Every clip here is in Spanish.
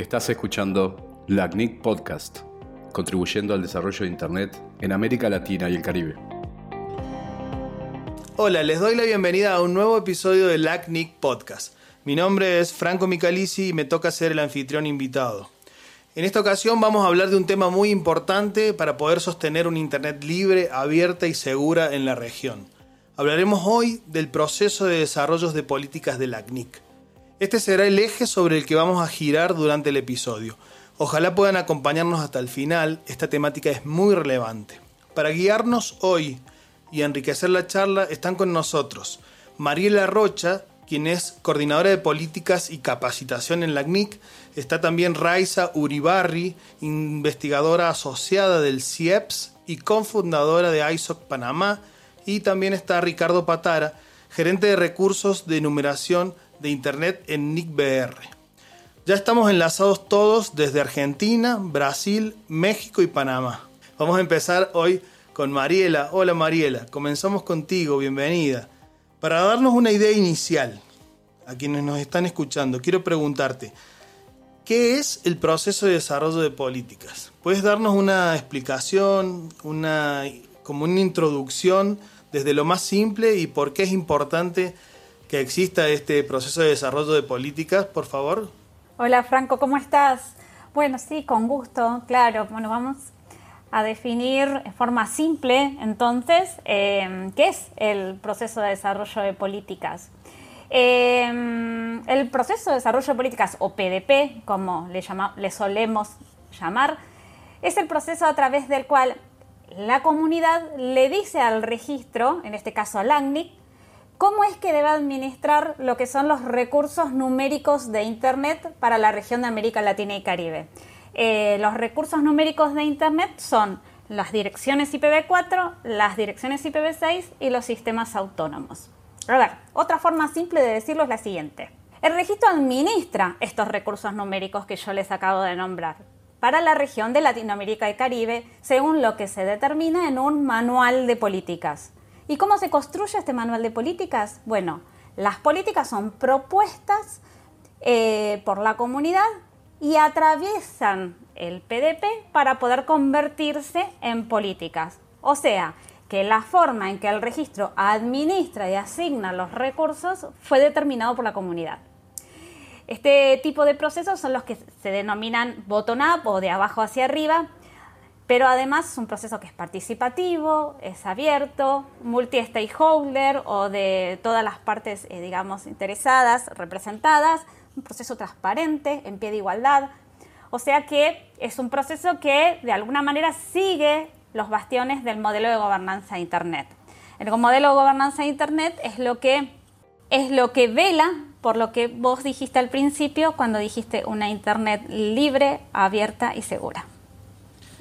Estás escuchando LACNIC Podcast, contribuyendo al desarrollo de Internet en América Latina y el Caribe. Hola, les doy la bienvenida a un nuevo episodio de LACNIC Podcast. Mi nombre es Franco Micalici y me toca ser el anfitrión invitado. En esta ocasión vamos a hablar de un tema muy importante para poder sostener un Internet libre, abierta y segura en la región. Hablaremos hoy del proceso de desarrollo de políticas de LACNIC. Este será el eje sobre el que vamos a girar durante el episodio. Ojalá puedan acompañarnos hasta el final, esta temática es muy relevante. Para guiarnos hoy y enriquecer la charla están con nosotros Mariela Rocha, quien es coordinadora de políticas y capacitación en la CNIC. Está también Raiza Uribarri, investigadora asociada del CIEPS y cofundadora de ISOC Panamá. Y también está Ricardo Patara, gerente de recursos de numeración de Internet en NICBR. Ya estamos enlazados todos desde Argentina, Brasil, México y Panamá. Vamos a empezar hoy con Mariela. Hola Mariela, comenzamos contigo, bienvenida. Para darnos una idea inicial, a quienes nos están escuchando, quiero preguntarte, ¿qué es el proceso de desarrollo de políticas? ¿Puedes darnos una explicación, una, como una introducción desde lo más simple y por qué es importante que exista este proceso de desarrollo de políticas, por favor? Hola Franco, ¿cómo estás? Bueno, sí, con gusto, claro. Bueno, vamos a definir en forma simple entonces em, qué es el proceso de desarrollo de políticas. Em, el proceso de desarrollo de políticas, o PDP, como le, le solemos llamar, es el proceso a través del cual la comunidad le dice al registro, en este caso al ACNIC, ¿Cómo es que debe administrar lo que son los recursos numéricos de Internet para la región de América Latina y Caribe? Eh, los recursos numéricos de Internet son las direcciones IPv4, las direcciones IPv6 y los sistemas autónomos. A ver, otra forma simple de decirlo es la siguiente. El registro administra estos recursos numéricos que yo les acabo de nombrar para la región de Latinoamérica y Caribe según lo que se determina en un manual de políticas. ¿Y cómo se construye este manual de políticas? Bueno, las políticas son propuestas eh, por la comunidad y atraviesan el PDP para poder convertirse en políticas. O sea, que la forma en que el registro administra y asigna los recursos fue determinado por la comunidad. Este tipo de procesos son los que se denominan bottom-up o de abajo hacia arriba, pero además es un proceso que es participativo, es abierto, multi-stakeholder o de todas las partes, eh, digamos, interesadas, representadas, un proceso transparente, en pie de igualdad. O sea que es un proceso que de alguna manera sigue los bastiones del modelo de gobernanza de Internet. El modelo de gobernanza de Internet es lo que, es lo que vela por lo que vos dijiste al principio cuando dijiste una Internet libre, abierta y segura.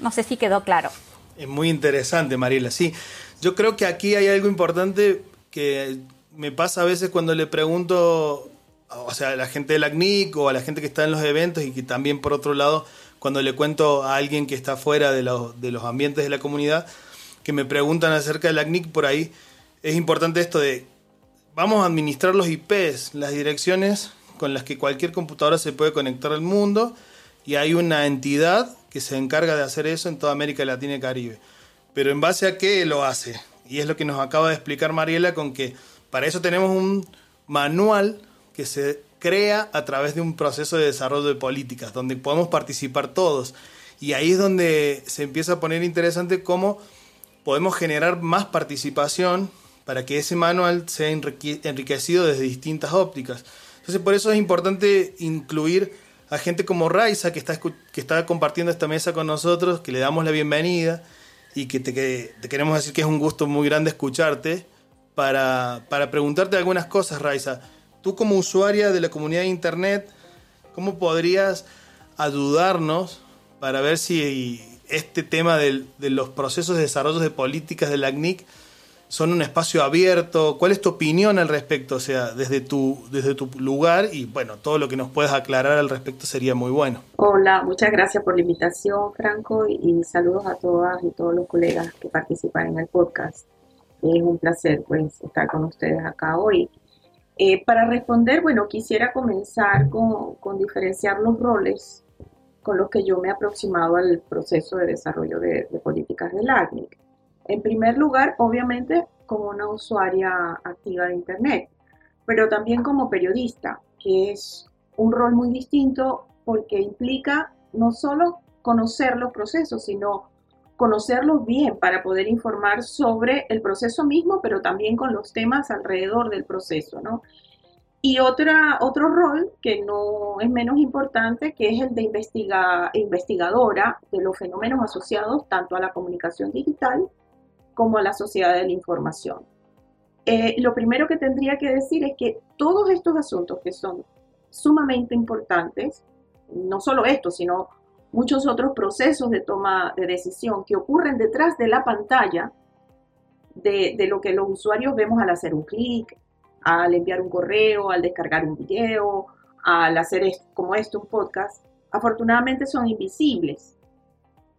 No sé si quedó claro. Es muy interesante, Mariela. Sí, yo creo que aquí hay algo importante que me pasa a veces cuando le pregunto, o sea, a la gente de la CNIC o a la gente que está en los eventos y que también por otro lado, cuando le cuento a alguien que está fuera de los, de los ambientes de la comunidad, que me preguntan acerca de la CNIC por ahí, es importante esto de, vamos a administrar los IPs, las direcciones con las que cualquier computadora se puede conectar al mundo y hay una entidad que se encarga de hacer eso en toda América Latina y Caribe. Pero en base a qué lo hace. Y es lo que nos acaba de explicar Mariela con que para eso tenemos un manual que se crea a través de un proceso de desarrollo de políticas, donde podemos participar todos. Y ahí es donde se empieza a poner interesante cómo podemos generar más participación para que ese manual sea enriquecido desde distintas ópticas. Entonces por eso es importante incluir a gente como Raiza, que está, que compartiendo esta mesa con nosotros, que le damos la bienvenida y que te, queremos decir que es un gusto muy grande escucharte para, para preguntarte algunas cosas, Raiza. Tú como usuaria de la comunidad de Internet, ¿cómo podrías ayudarnos para ver si este tema de los procesos de desarrollo de políticas de la CNIC son un espacio abierto. ¿Cuál es tu opinión al respecto? O sea, desde tu, desde tu lugar y bueno, todo lo que nos puedas aclarar al respecto sería muy bueno. Hola, muchas gracias por la invitación, Franco, y, saludos a todas y todos los colegas que participan en el podcast. Es un placer pues estar con ustedes acá hoy. Eh, para responder, bueno, quisiera comenzar con, con diferenciar los roles con los que yo me he aproximado al proceso de desarrollo de, políticas del ACNIC. En primer lugar, obviamente, como una usuaria activa de Internet, pero también como periodista, que es un rol muy distinto porque implica no solo conocer los procesos, sino conocerlos bien para poder informar sobre el proceso mismo, pero también con los temas alrededor del proceso, ¿no? Y otra, otro rol que no es menos importante, que es el de investiga, investigadora de los fenómenos asociados tanto a la comunicación digital como a la sociedad de la información. Eh, lo primero que tendría que decir es que todos estos asuntos que son sumamente importantes, no solo esto, sino muchos otros procesos de toma de decisión que ocurren detrás de la pantalla de, lo que los usuarios vemos al hacer un clic, al enviar un correo, al descargar un video, al hacer como esto, un podcast, afortunadamente son invisibles.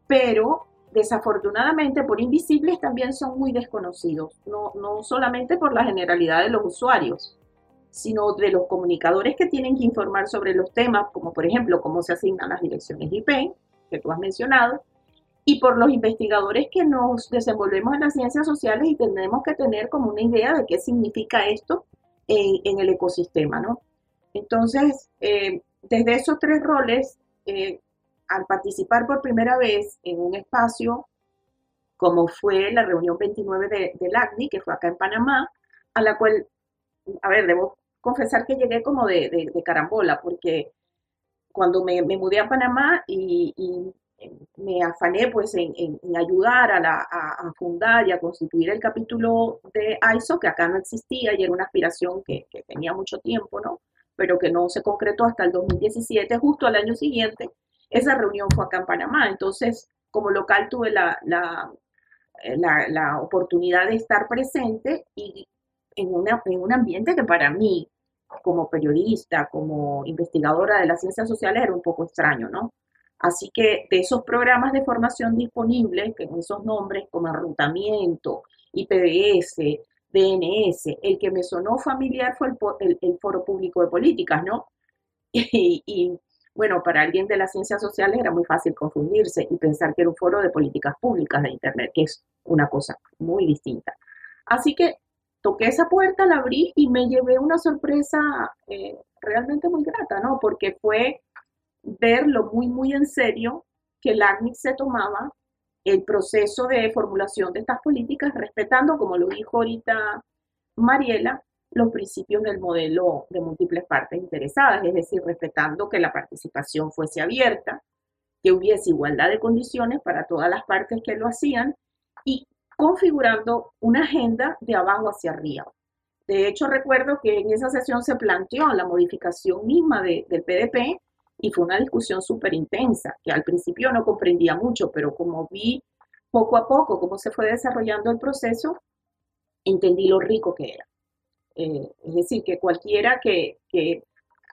Pero desafortunadamente por invisibles también son muy desconocidos, no, no solamente por la generalidad de los usuarios, sino de los comunicadores que tienen que informar sobre los temas, como por ejemplo cómo se asignan las direcciones IP, que tú has mencionado, y por los investigadores que nos desenvolvemos en las ciencias sociales y tenemos que tener como una idea de qué significa esto en, el ecosistema, ¿no? Entonces, eh, desde esos tres roles, eh, al participar por primera vez en un espacio como fue la reunión 29 de, del ACNI, que fue acá en Panamá, a la cual, a ver, debo confesar que llegué como de, carambola, porque cuando me, mudé a Panamá y, me afané pues en, ayudar a, fundar y a constituir el capítulo de ISO, que acá no existía y era una aspiración que, tenía mucho tiempo, ¿no? Pero que no se concretó hasta el 2017, justo al año siguiente, esa reunión fue acá en Panamá. Entonces, como local tuve la, la, la oportunidad de estar presente y en, en un ambiente que para mí, como periodista, como investigadora de las ciencias sociales, era un poco extraño, ¿no? Así que de esos programas de formación disponibles, que esos nombres como enrutamiento, IPBS, DNS, el que me sonó familiar fue el, Foro Público de Políticas, ¿no? Y, bueno, para alguien de las ciencias sociales era muy fácil confundirse y pensar que era un foro de políticas públicas de Internet, que es una cosa muy distinta. Así que toqué esa puerta, la abrí y me llevé una sorpresa eh, realmente muy grata, ¿no? Porque fue verlo muy, muy en serio que el ACNIC se tomaba el proceso de formulación de estas políticas respetando, como lo dijo ahorita Mariela, los principios del modelo de múltiples partes interesadas, es decir, respetando que la participación fuese abierta, que hubiese igualdad de condiciones para todas las partes que lo hacían y configurando una agenda de abajo hacia arriba. De hecho, recuerdo que en esa sesión se planteó la modificación misma del PDP y fue una discusión súper intensa, que al principio no comprendía mucho, pero como vi poco a poco cómo se fue desarrollando el proceso, entendí lo rico que era. Eh, es decir, que cualquiera que,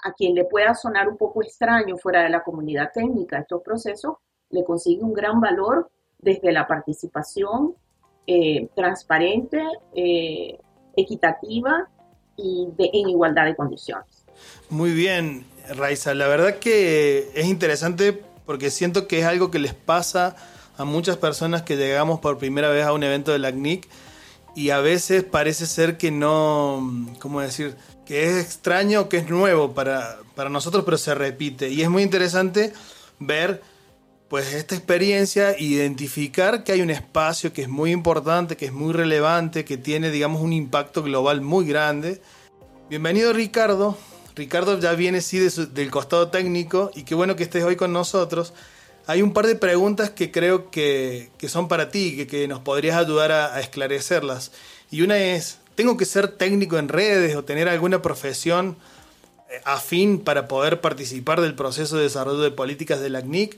a quien le pueda sonar un poco extraño fuera de la comunidad técnica estos procesos, le consigue un gran valor desde la participación eh, transparente, eh, equitativa y en igualdad de condiciones. Muy bien, Raiza. La verdad que es interesante porque siento que es algo que les pasa a muchas personas que llegamos por primera vez a un evento de la CNIC y a veces parece ser que no, ¿cómo decir? Que es extraño, que es nuevo para, para nosotros, pero se repite. Y es muy interesante ver pues esta experiencia, identificar que hay un espacio que es muy importante, que es muy relevante, que tiene, digamos, un impacto global muy grande. Bienvenido Ricardo. Ricardo ya viene sí del costado técnico y qué bueno que estés hoy con nosotros. Hay un par de preguntas que creo que, son para ti, que, que nos podrías ayudar a, a, esclarecerlas. Y una es, ¿tengo que ser técnico en redes o tener alguna profesión eh, afín para poder participar del proceso de desarrollo de políticas de la CNIC?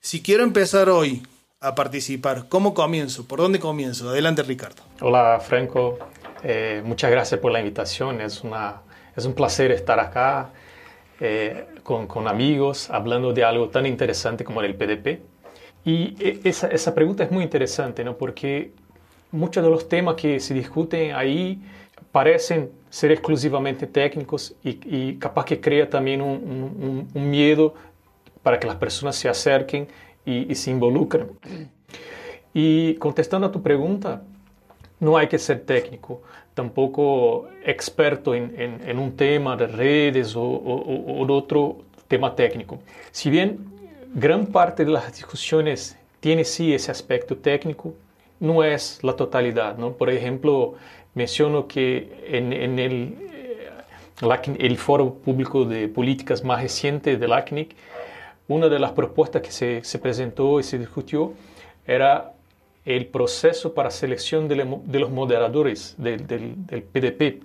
Si quiero empezar hoy a participar, ¿cómo comienzo? ¿Por dónde comienzo? Adelante, Ricardo. Hola, Franco. Eh, muchas gracias por la invitación. Es, una, es un placer estar acá eh, con, con, amigos hablando de algo tan interesante como el PDP. Y eh, esa, esa pregunta es muy interesante, ¿no? Porque muchos de los temas que se discuten ahí parecen ser exclusivamente técnicos y, y capaz que crea también un, un, un miedo para que las personas se acerquen y, se involucren. Y contestando a tu pregunta, no hay que ser técnico, tampoco experto en, un tema de redes o, o, otro tema técnico. Si bien gran parte de las discusiones tiene sí ese aspecto técnico, no es la totalidad. ¿no? Por ejemplo, menciono que en, el, eh, el, foro público de políticas más reciente del ACNIC, una de las propuestas que se, se presentó y se discutió era el proceso para selección de, los moderadores del, PDP.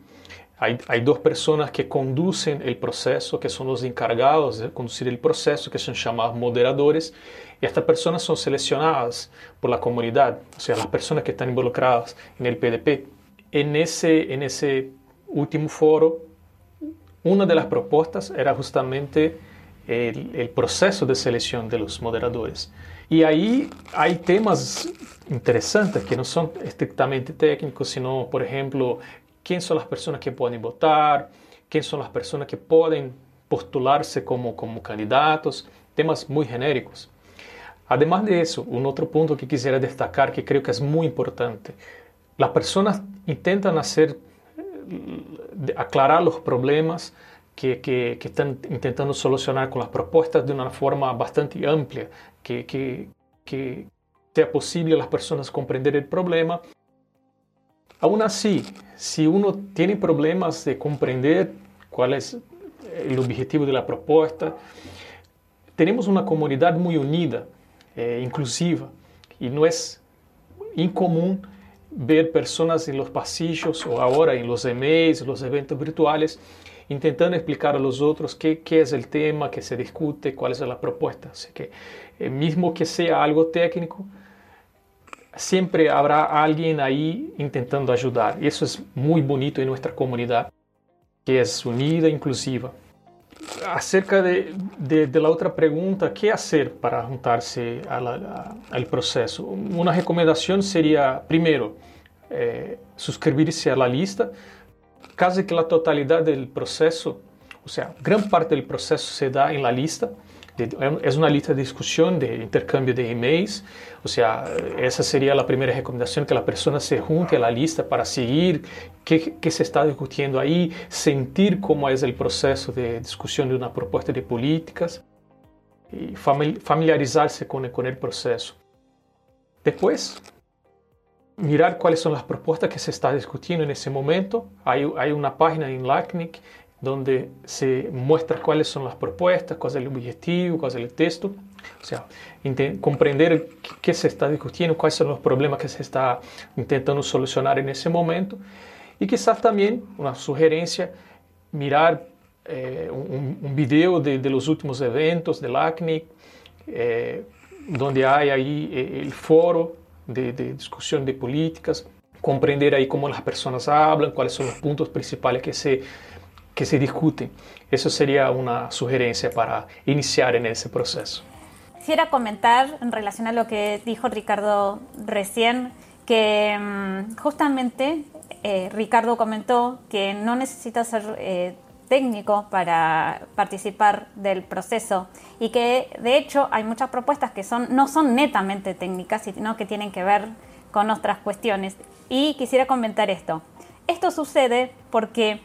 Hay, hay, dos personas que conducen el proceso, que son los encargados de conducir el proceso, que son llamados moderadores, y estas personas son seleccionadas por la comunidad, o sea, las personas que están involucradas en el PDP. En ese, en ese último foro, una de las propuestas era justamente el, el proceso de selección de los moderadores. Y ahí hay temas interesantes que no son estrictamente técnicos, sino, por ejemplo, quién son las personas que pueden votar, quién son las personas que pueden postularse como, como candidatos, temas muy genéricos. Además de eso, un otro punto que quisiera destacar que creo que es muy importante, las personas intentan hacer, eh, aclarar los problemas que, que, que, están intentando solucionar con las propuestas de una forma bastante amplia, que, que sea posible a las personas comprender problema. Aún así, si uno tiene problemas de comprender cuál es el objetivo de la propuesta, tenemos una comunidad muy unida, eh, inclusiva, y no es incomún ver personas en los pasillos o ahora en los emails, los eventos virtuales, intentando explicar a los otros qué, es el tema que se discute, cuál es la propuesta. Así que, eh, mismo que sea algo técnico, siempre habrá alguien ahí intentando ayudar. Y eso es muy bonito en nuestra comunidad, que es unida e inclusiva. Acerca de, de, la otra pregunta, ¿qué hacer para juntarse al proceso? Una recomendación sería, primero, eh, suscribirse a la lista. Casi que la totalidad del proceso, o sea, gran parte del proceso se da en la lista es una lista de discusión, de intercambio de emails. O sea, esa sería la primera recomendación, que la persona se junte a la lista para seguir qué, qué se está discutiendo ahí, sentir cómo es el proceso de discusión de una propuesta de políticas y familiarizarse con con el proceso. Después, mirar cuáles son las propuestas que se está discutiendo en ese momento. Hay, hay una página en LACNIC donde se muestra cuáles son las propuestas, cuál es el objetivo, cuál es el texto. O sea, comprender qué se está discutiendo, cuáles son los problemas que se está intentando solucionar en ese momento. Y quizás también una sugerencia, mirar eh, un, video de, los últimos eventos del ACNIC, eh, donde hay ahí eh, el foro de, de discusión de políticas, comprender ahí cómo las personas hablan, cuáles son los puntos principales que se que se discuten. Eso sería una sugerencia para iniciar en ese proceso. Quisiera comentar en relación a lo que dijo Ricardo recién, que mm, justamente eh, Ricardo comentó que no necesita ser eh, técnico para participar del proceso y que de hecho hay muchas propuestas que son, no son netamente técnicas, sino que tienen que ver con otras cuestiones. Y quisiera comentar esto. Esto sucede porque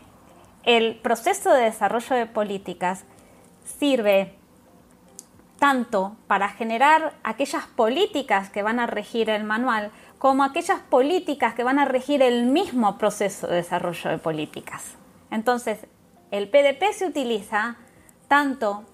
el proceso de desarrollo de políticas sirve tanto para generar aquellas políticas que van a regir el manual, como aquellas políticas que van a regir el mismo proceso de desarrollo de políticas. Entonces, el PDP se utiliza tanto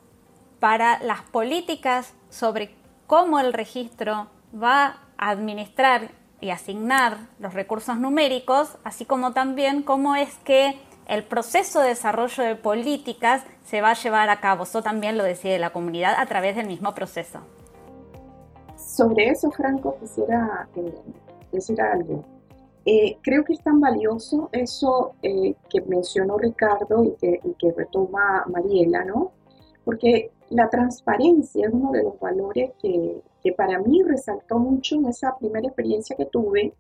para las políticas sobre cómo el registro va a administrar y asignar los recursos numéricos, así como también cómo es que el proceso de desarrollo de políticas se va a llevar a cabo. Eso también lo decide la comunidad a través del mismo proceso. Sobre eso, Franco, quisiera eh, decir algo. Eh, creo que es tan valioso eso eh, que mencionó Ricardo y que, y que retoma Mariela, ¿no? Porque la transparencia es uno de los valores que, que para mí resaltó mucho en esa primera experiencia que tuve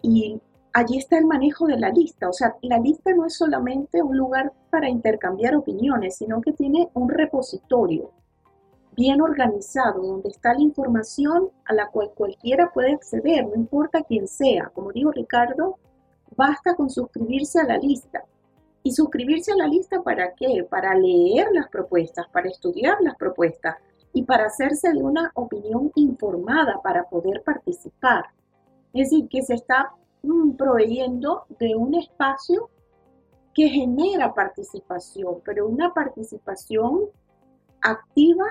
y allí está el manejo de la lista. O sea, la lista no es solamente un lugar para intercambiar opiniones, sino que tiene un repositorio bien organizado, donde está la información a la cual cualquiera puede acceder, no importa quién sea. Como dijo Ricardo, basta con suscribirse a la lista. ¿Y suscribirse a la lista para qué? Para leer las propuestas, para estudiar las propuestas y para hacerse de una opinión informada para poder participar. Es decir, que se está mm, proveyendo de un espacio que genera participación, pero una participación activa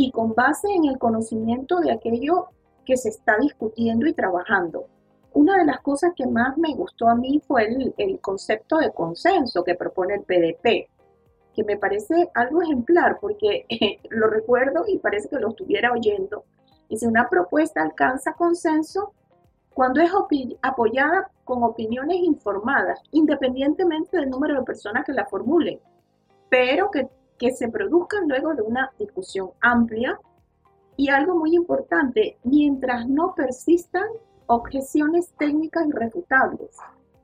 y con base en el conocimiento de aquello que se está discutiendo y trabajando. Una de las cosas que más me gustó a mí fue el, concepto de consenso que propone el PDP, que me parece algo ejemplar porque lo recuerdo y parece que lo estuviera oyendo. Y si una propuesta alcanza consenso cuando es apoyada con opiniones informadas, independientemente del número de personas que la formulen, pero que que se produzcan luego de una discusión amplia y algo muy importante, mientras no persistan objeciones técnicas irrefutables.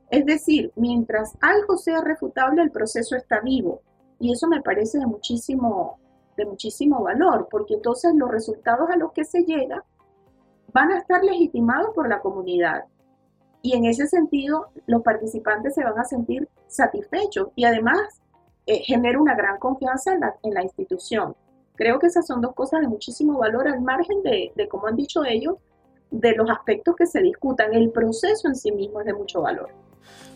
Es decir, mientras algo sea refutable, el proceso está vivo. Y eso me parece de muchísimo, de muchísimo valor, porque entonces los resultados a los que se llega van a estar legitimados por la comunidad. Y en ese sentido, los participantes se van a sentir satisfechos y además eh, genera una gran confianza en la, institución. Creo que esas son dos cosas de muchísimo valor al margen de, de, como han dicho ellos, de los aspectos que se discutan. El proceso en sí mismo es de mucho valor.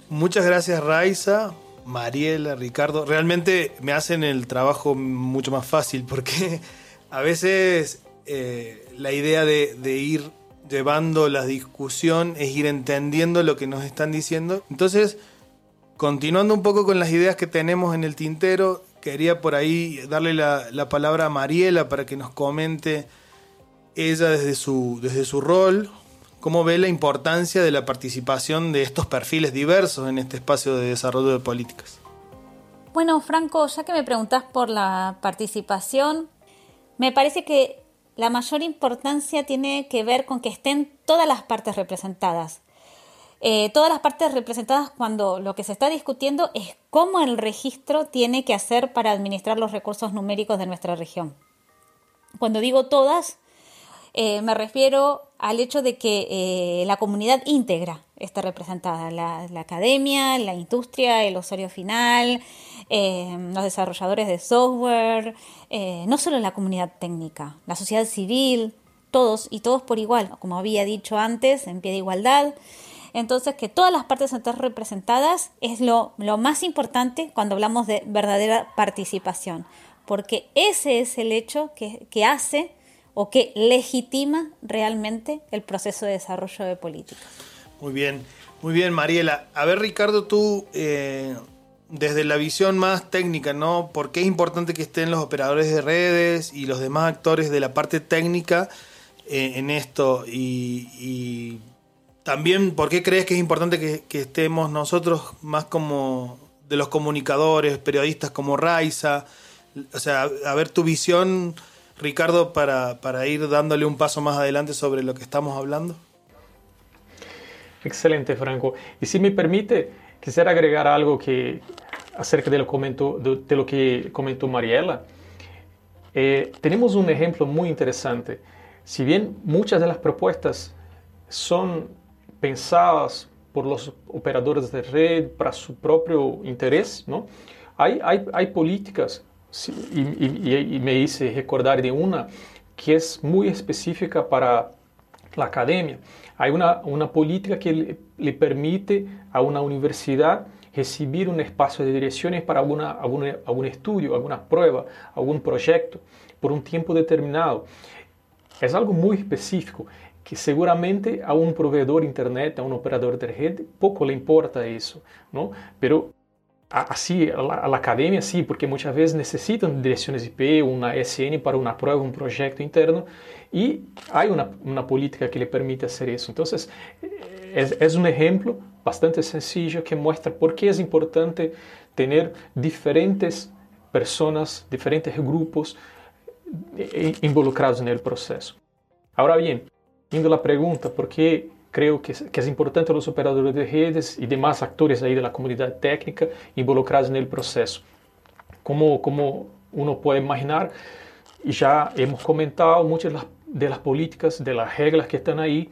Muchas gracias Raiza, Mariela, Ricardo. Realmente me hacen el trabajo mucho más fácil porque a veces eh, la idea de, de ir llevando la discusión es ir entendiendo lo que nos están diciendo. Entonces, Continuando un poco con las ideas que tenemos en el tintero, quería por ahí darle la, palabra a Mariela para que nos comente ella desde su, desde su rol, cómo ve la importancia de la participación de estos perfiles diversos en este espacio de desarrollo de políticas. Bueno, Franco, ya que me preguntas por la participación, me parece que la mayor importancia tiene que ver con que estén todas las partes representadas. Eh, todas las partes representadas cuando lo que se está discutiendo es cómo el registro tiene que hacer para administrar los recursos numéricos de nuestra región. Cuando digo todas, eh, me refiero al hecho de que eh, la comunidad íntegra está representada, la, academia, la industria, el usuario final, los desarrolladores de software, no solo la comunidad técnica, la sociedad civil, todos y todos por igual, como había dicho antes, en pie de igualdad. Entonces, que todas las partes estén representadas es lo, más importante cuando hablamos de verdadera participación, porque ese es el hecho que, hace o que legitima realmente el proceso de desarrollo de políticas. Muy bien, muy bien, Mariela. A ver, Ricardo, tú, eh, desde la visión más técnica, ¿no? ¿Por qué es importante que estén los operadores de redes y los demás actores de la parte técnica eh, en esto? y también, ¿por qué crees que es importante que, estemos nosotros más como de los comunicadores, periodistas como Raiza? O sea, a, ver tu visión, Ricardo, para, para ir dándole un paso más adelante sobre lo que estamos hablando. Excelente, Franco. Y si me permite, quisiera agregar algo que acerca de lo, comento, de, lo que comentó Mariela. Eh, tenemos un ejemplo muy interesante. Si bien muchas de las propuestas son pensadas por los operadores de red para su propio interés, ¿no? Hay, hay, hay políticas, y, y, y, me hice recordar de una que es muy específica para la academia. Hay una, una política que le, le, permite a una universidad recibir un espacio de direcciones para alguna, alguna, algún estudio, alguna prueba, algún proyecto, por un tiempo determinado. Es algo muy específico que seguramente a un proveedor internet, a un operador de red, poco le importa eso, ¿no? Pero así, a la, a la, academia sí, porque muchas veces necesitan direcciones IP, una SN para una prueba, un proyecto interno, y hay una, una política que le permite hacer eso. Entonces, es, es, un ejemplo bastante sencillo que muestra por qué es importante tener diferentes personas, diferentes grupos eh, involucrados en el proceso. Ahora bien, Indo la pregunta, ¿por qué creo que, que, es importante los operadores de redes y demás actores ahí de la comunidad técnica involucrados en el proceso? Como, como uno puede imaginar, y ya hemos comentado muchas de las, políticas, de las reglas que están ahí,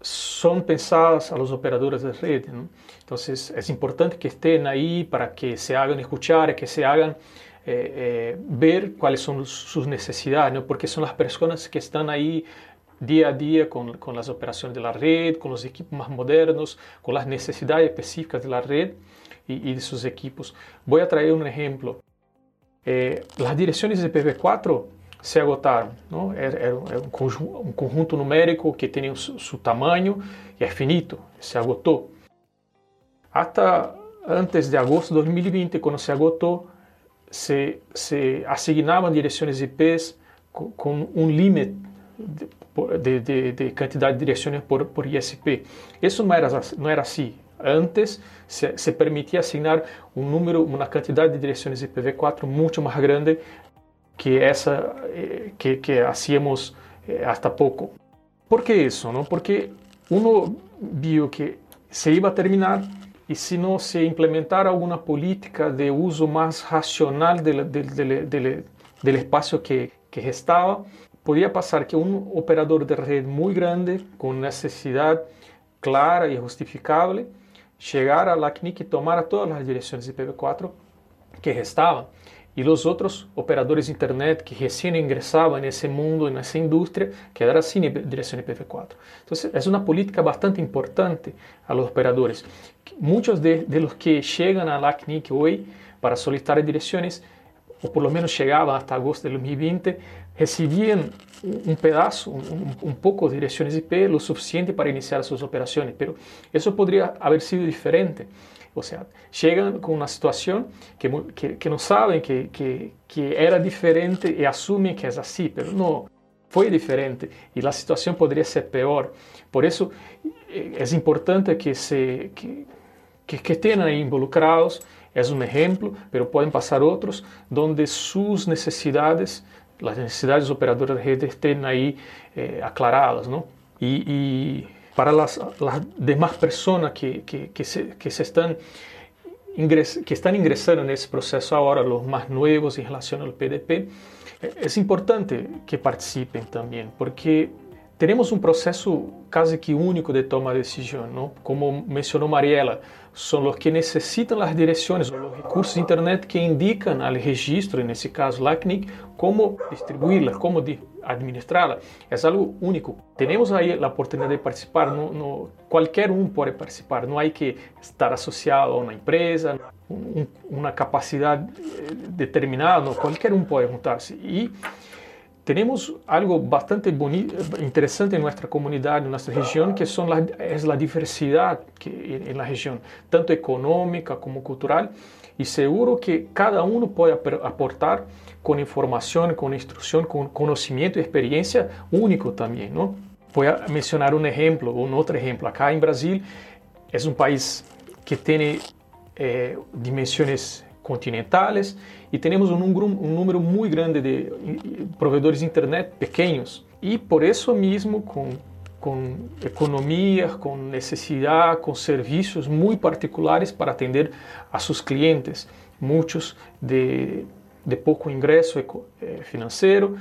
son pensadas a los operadores de red. Entonces es importante que estén ahí para que se hagan escuchar, que se hagan eh, eh, ver cuáles son sus necesidades, porque son las personas que están ahí día a día con, con, las operaciones de la red, con los equipos más modernos, con las necesidades específicas de la red y, y de sus equipos. Voy a traer un ejemplo. Eh, las direcciones de IPv4 se agotaram. Não? Era, era conjunto, um, conjunto, numérico que tinha o seu tamanho e é finito, se agotou. Até antes de agosto de 2020, quando se agotou, se, se assignavam direções IPs com, com um limite de, de, de, quantidade de direções por, por ISP. Isso não era, era assim. Antes se, se, permitia asignar um número, uma quantidade de direções IPv4 muito mais grande que essa eh, que, que hacíamos eh, hasta pouco. Por que isso? Não? Porque uno viu que se ia terminar e se não se implementar alguma política de uso mais racional do espaço que, que restava, podia passar que um operador de rede muito grande, com necessidade clara e justificável, chegar a LACNIC e tomar todas as direções IPv4 que restavam e os outros operadores de internet que recém ingressavam nesse mundo, nessa indústria, quedaram sem direção IPv4. Então, é uma política bastante importante a los operadores. Muitos de, de los que chegam a LACNIC hoje para solicitar direções, ou por lo menos chegavam até agosto de 2020, recibiam um pedaço, um, um pouco de direções IP, o suficiente para iniciar suas operações, mas isso poderia haver sido diferente. O sea, llegan con una situación que, que, que no saben que, que, que, era diferente y asumen que es así, pero no, fue diferente y la situación podría ser peor. Por eso eh, es importante que, se, que, que, estén ahí involucrados, es un ejemplo, pero pueden pasar otros donde sus necesidades, las necesidades de operadores de red estén ahí eh, aclaradas, ¿no? Y, y para las, las demás personas que, que, que, se, que se están ingres, que están ingresando en ese proceso ahora, los más nuevos en relación al PDP, eh, es importante que participen también, porque tenemos un proceso casi que único de toma de decisión, ¿no? Como mencionó Mariela, son los que necesitan las direcciones o los recursos de Internet que indican al registro, en ese caso LACNIC, cómo distribuirlas, cómo administrá-la. É algo único. Temos aí a oportunidade de participar. No, no, qualquer um pode participar. Não há que estar associado a uma empresa, um, uma capacidade eh, determinada. Não, qualquer um pode juntar-se. E temos algo bastante bonito, interessante em nossa comunidade, em nossa região, que são la, é a diversidade que na região, tanto econômica como cultural. E seguro que cada um pode aportar con información, con instrucción, con conocimiento y experiencia único también. ¿no? Voy a mencionar un ejemplo, un otro ejemplo. Acá en Brasil es un país que tiene eh, dimensiones continentales y tenemos un, un, número muy grande de proveedores de Internet pequeños. Y por eso mismo, con, con economías, con necesidad, con servicios muy particulares para atender a sus clientes, muchos de de pouco ingresso eh, financeiro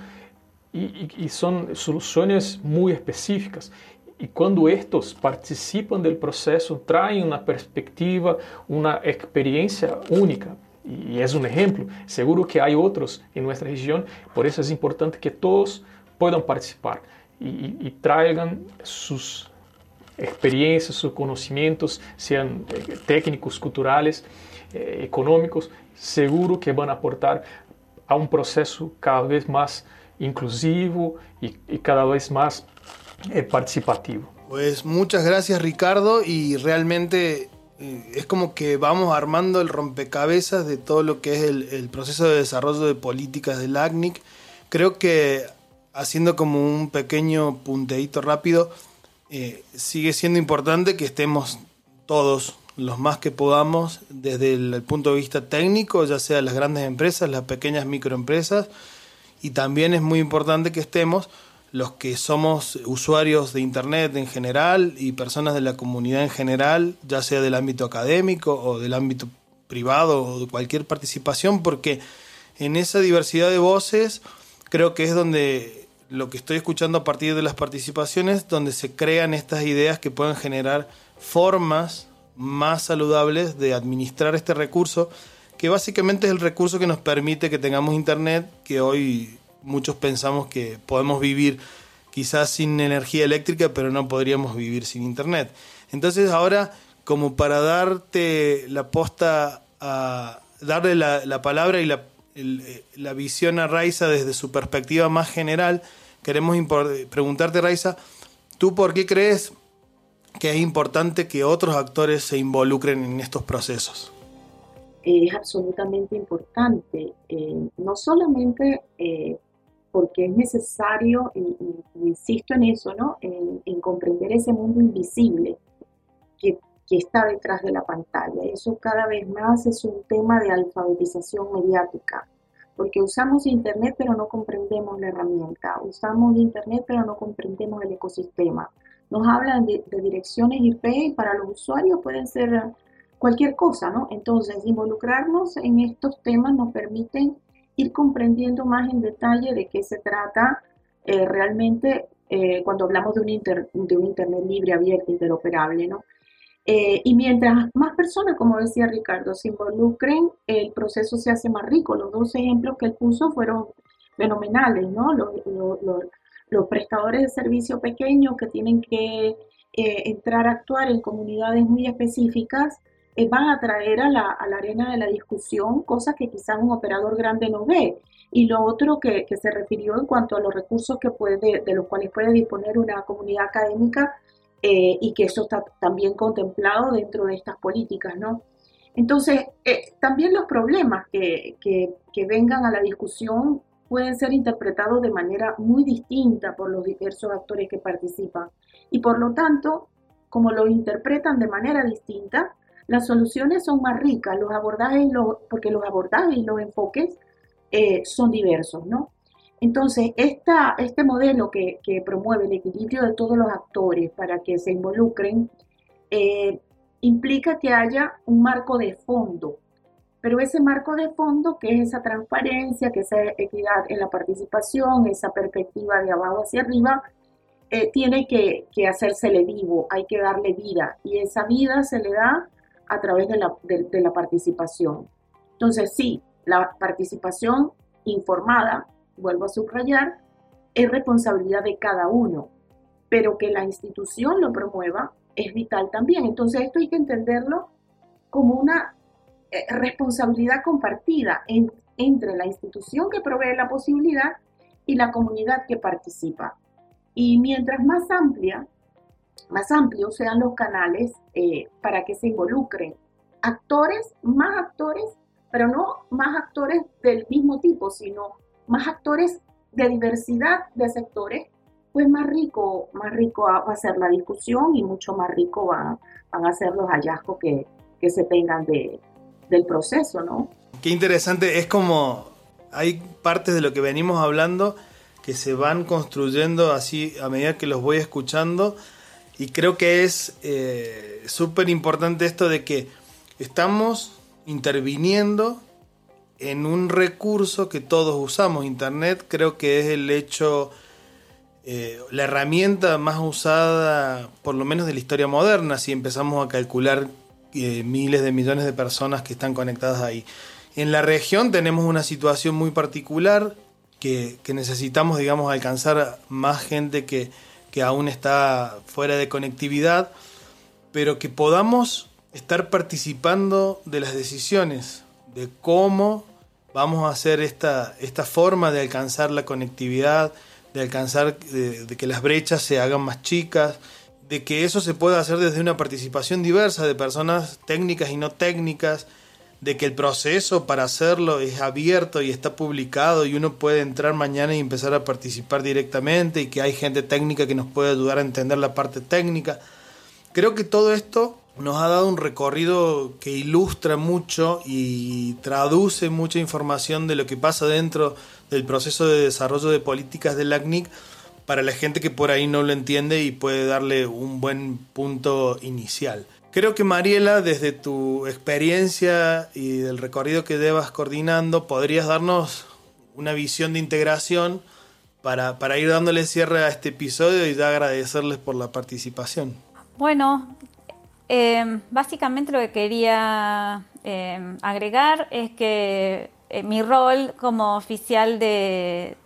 e, e, são soluções muito específicas. E quando estes participam do processo, trazem uma perspectiva, uma experiência única. E é um exemplo. Seguro que há outros em nossa região, por isso é importante que todos possam participar e, e, e tragam suas experiências, seus conhecimentos, sejam eh, técnicos, culturais, eh, econômicos, seguro que van a aportar a un proceso cada vez más inclusivo y, y cada vez más eh, participativo. Pues muchas gracias Ricardo y realmente es como que vamos armando el rompecabezas de todo lo que es el, el proceso de desarrollo de políticas del ACNIC. Creo que haciendo como un pequeño punteíto rápido, eh, sigue siendo importante que estemos todos los más que podamos desde el, punto de vista técnico, ya sea las grandes empresas, las pequeñas microempresas, y también es muy importante que estemos los que somos usuarios de Internet en general y personas de la comunidad en general, ya sea del ámbito académico o del ámbito privado o de cualquier participación, porque en esa diversidad de voces creo que es donde lo que estoy escuchando a partir de las participaciones, donde se crean estas ideas que pueden generar formas más saludables de administrar este recurso, que básicamente es el recurso que nos permite que tengamos internet, que hoy muchos pensamos que podemos vivir quizás sin energía eléctrica, pero no podríamos vivir sin internet. Entonces ahora, como para darte la posta a darle la, palabra y la, la, visión a Raiza desde su perspectiva más general, queremos preguntarte, Raiza, ¿tú por qué crees que es importante que otros actores se involucren en estos procesos? Es absolutamente importante, eh, no solamente eh, porque es necesario, y, insisto en eso, ¿no? En, comprender ese mundo invisible que, que, está detrás de la pantalla. Eso cada vez más es un tema de alfabetización mediática, porque usamos Internet pero no comprendemos la herramienta, usamos Internet pero no comprendemos el ecosistema. Nos hablan de, de direcciones IP y para los usuarios pueden ser cualquier cosa, ¿no? Entonces, involucrarnos en estos temas nos permiten ir comprendiendo más en detalle de qué se trata eh, realmente eh, cuando hablamos de un, de un Internet libre, abierto, interoperable, ¿no? Eh, y mientras más personas, como decía Ricardo, se involucren, el proceso se hace más rico. Los dos ejemplos que él puso fueron fenomenales, ¿no? Los, los prestadores de servicio pequeños que tienen que entrar a actuar en comunidades muy específicas eh, van a traer a la, arena de la discusión cosas que quizás un operador grande no ve. Y lo otro que, se refirió en cuanto a los recursos que puede, de los cuales puede disponer una comunidad académica eh, y que eso está también contemplado dentro de estas políticas, ¿no? Entonces, eh, también los problemas que, que vengan a la discusión pueden ser interpretados de manera muy distinta por los diversos actores que participan. Y por lo tanto, como lo interpretan de manera distinta, las soluciones son más ricas, los abordajes, porque los abordajes y los enfoques eh, son diversos, ¿no? Entonces, esta, este modelo que, promueve el equilibrio de todos los actores para que se involucren, eh, implica que haya un marco de fondo, pero ese marco de fondo, que es esa transparencia, que esa equidad en la participación, esa perspectiva de abajo hacia arriba, eh, tiene que, que hacérsele vivo, hay que darle vida, y esa vida se le da a través de la, de, la participación. Entonces, sí, la participación informada, vuelvo a subrayar, es responsabilidad de cada uno, pero que la institución lo promueva es vital también. Entonces, esto hay que entenderlo como una eh, responsabilidad compartida entre la institución que provee la posibilidad y la comunidad que participa. Y mientras más amplia más amplios sean los canales eh, para que se involucren actores, más actores, pero no más actores del mismo tipo, sino más actores de diversidad de sectores, pues más rico, más rico va a ser la discusión y mucho más rico van, van a ser los hallazgos que, que se tengan de, del proceso, ¿no? Qué interesante, es como hay partes de lo que venimos hablando que se van construyendo así a medida que los voy escuchando y creo que es eh, súper importante esto de que estamos interviniendo en un recurso que todos usamos. Internet creo que es el hecho, eh, la herramienta más usada, por lo menos de la historia moderna, si empezamos a calcular eh, miles de millones de personas que están conectadas ahí. En la región tenemos una situación muy particular que, que necesitamos, digamos, alcanzar más gente que que aún está fuera de conectividad, pero que podamos estar participando de las decisiones, de cómo vamos a hacer esta, esta forma de alcanzar la conectividad, de alcanzar, de, de, que las brechas se hagan más chicas, de que eso se pueda hacer desde una participación diversa de personas técnicas y no técnicas, de que el proceso para hacerlo es abierto y está publicado y uno puede entrar mañana y empezar a participar directamente y que hay gente técnica que nos puede ayudar a entender la parte técnica. Creo que todo esto nos ha dado un recorrido que ilustra mucho y traduce mucha información de lo que pasa dentro del proceso de desarrollo de políticas del ACNIC para la gente que por ahí no lo entiende y puede darle un buen punto inicial. Creo que Mariela, desde tu experiencia y del recorrido que llevas coordinando, podrías darnos una visión de integración para, para ir dándole cierre a este episodio y ya agradecerles por la participación. Bueno, eh, básicamente lo que quería eh, agregar es que eh, mi rol como oficial de,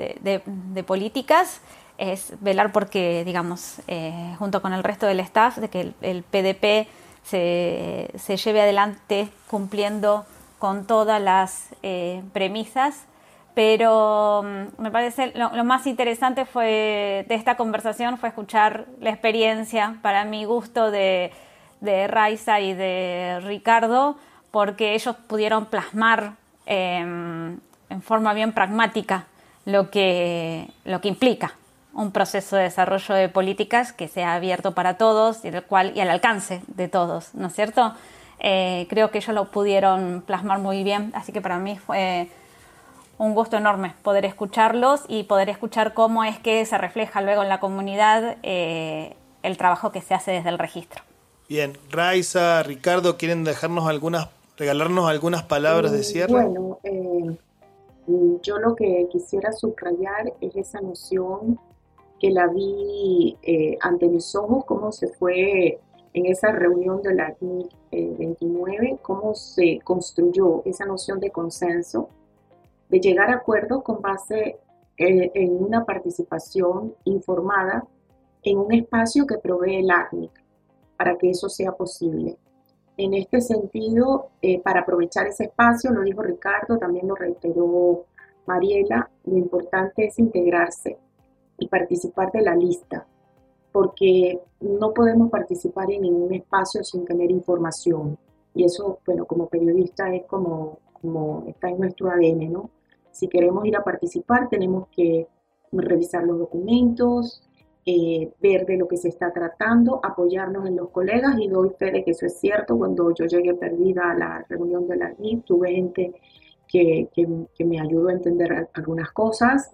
políticas es velar porque, digamos, junto con el resto del staff, de que el, PDP se, lleve adelante cumpliendo con todas las premisas. Pero mm, me parece lo, lo, más interesante fue de esta conversación fue escuchar la experiencia para mi gusto de, de Raiza y de Ricardo, porque ellos pudieron plasmar em, en forma bien pragmática lo que, lo que implica un proceso de desarrollo de políticas que sea abierto para todos y, cual, y al alcance de todos, ¿no es cierto? Eh, creo que ellos lo pudieron plasmar muy bien, así que para mí fue un gusto enorme poder escucharlos y poder escuchar cómo es que se refleja luego en la comunidad eh, el trabajo que se hace desde el registro. Bien, Raiza, Ricardo, ¿quieren dejarnos algunas, regalarnos algunas palabras de cierre? Bueno, eh, yo lo que quisiera subrayar es esa noción que la vi eh, ante mis ojos, cómo se fue en esa reunión de la 29, cómo se construyó esa noción de consenso, de llegar a acuerdos con base en, en una participación informada en un espacio que provee el ACNIC para que eso sea posible. En este sentido, eh, para aprovechar ese espacio, lo dijo Ricardo, también lo reiteró Mariela, lo importante es integrarse y participar de la lista, porque no podemos participar en ningún espacio sin tener información. Y eso, bueno, como periodista es como, como está en nuestro ADN, ¿no? Si queremos ir a participar, tenemos que revisar los documentos, eh, ver de lo que se está tratando, apoyarnos en los colegas y doy fe de que eso es cierto. Cuando yo llegué perdida a la reunión de la NIP, tuve gente que, que, me ayudó a entender algunas cosas.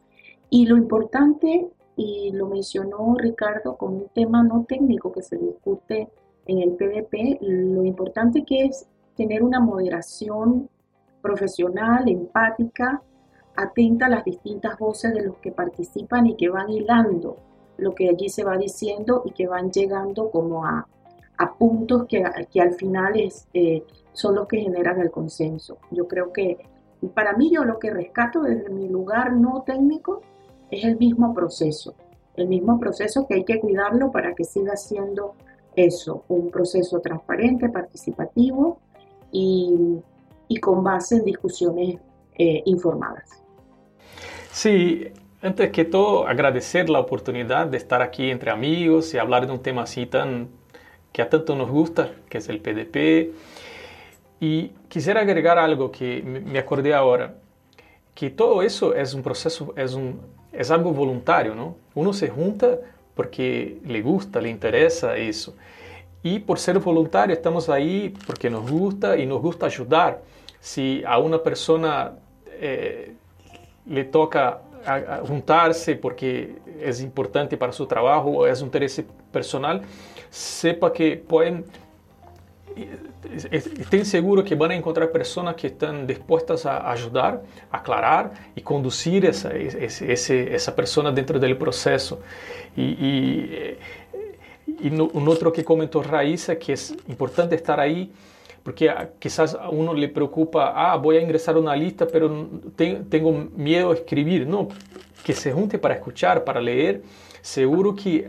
Y lo importante, y lo mencionó Ricardo como un tema no técnico que se discute en el PDP, lo importante que es tener una moderación profesional, empática, atenta a las distintas voces de los que participan y que van hilando lo que allí se va diciendo y que van llegando como a, puntos que, que, al final es, eh, son los que generan el consenso. Yo creo que para mí yo lo que rescato desde mi lugar no técnico es el mismo proceso, el mismo proceso que hay que cuidarlo para que siga siendo eso, un proceso transparente, participativo y, con base en discusiones eh, informadas. Sí, antes que todo, agradecer la oportunidad de estar aquí entre amigos y hablar de un tema así tan que a tanto nos gusta, que es el PDP. Y quisiera agregar algo que me acordé ahora, que todo eso es un proceso, es, un, es algo voluntario, ¿no? Uno se junta porque le gusta, le interesa eso. Y por ser voluntario estamos ahí porque nos gusta y nos gusta ayudar. Si a una persona eh, le toca a, juntarse porque es importante para su trabajo o es un interés personal, sepa que pueden, estén seguros que van a encontrar personas que están dispuestas a ayudar, aclarar y conducir esa, esa persona dentro del proceso. Y, y, y un otro que comentó Raíssa, que es importante estar ahí porque quizás a uno le preocupa, ah, voy a ingresar a una lista, pero tengo miedo a escribir. No, que se junte para escuchar, para leer. Seguro que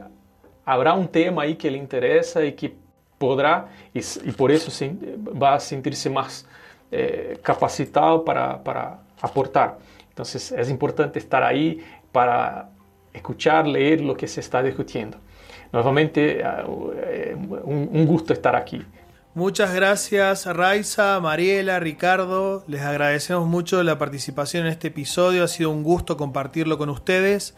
habrá un tema ahí que le interesa y que podrá, y, por eso se, va a sentirse más eh, capacitado para, para aportar. Entonces es importante estar ahí para escuchar, leer lo que se está discutiendo. Nuevamente, ah, eh, un gusto estar aquí. Muchas gracias Raiza, Mariela, Ricardo. Les agradecemos mucho la participación en este episodio. Ha sido un gusto compartirlo con ustedes.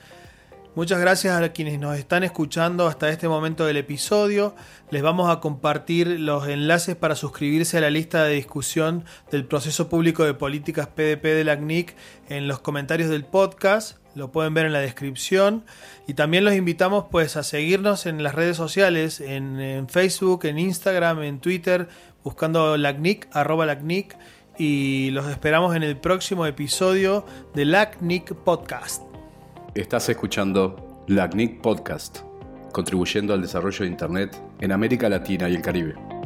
Muchas gracias a quienes nos están escuchando hasta este momento del episodio. Les vamos a compartir los enlaces para suscribirse a la lista de discusión del proceso público de políticas PDP de la CNIC en los comentarios del podcast lo pueden ver en la descripción. Y también los invitamos pues a seguirnos en las redes sociales, en, Facebook, en Instagram, en Twitter, buscando LACNIC, arroba LACNIC. y los esperamos en el próximo episodio de LACNIC Podcast. Estás escuchando LACNIC Podcast, contribuyendo al desarrollo de Internet en América Latina y el Caribe.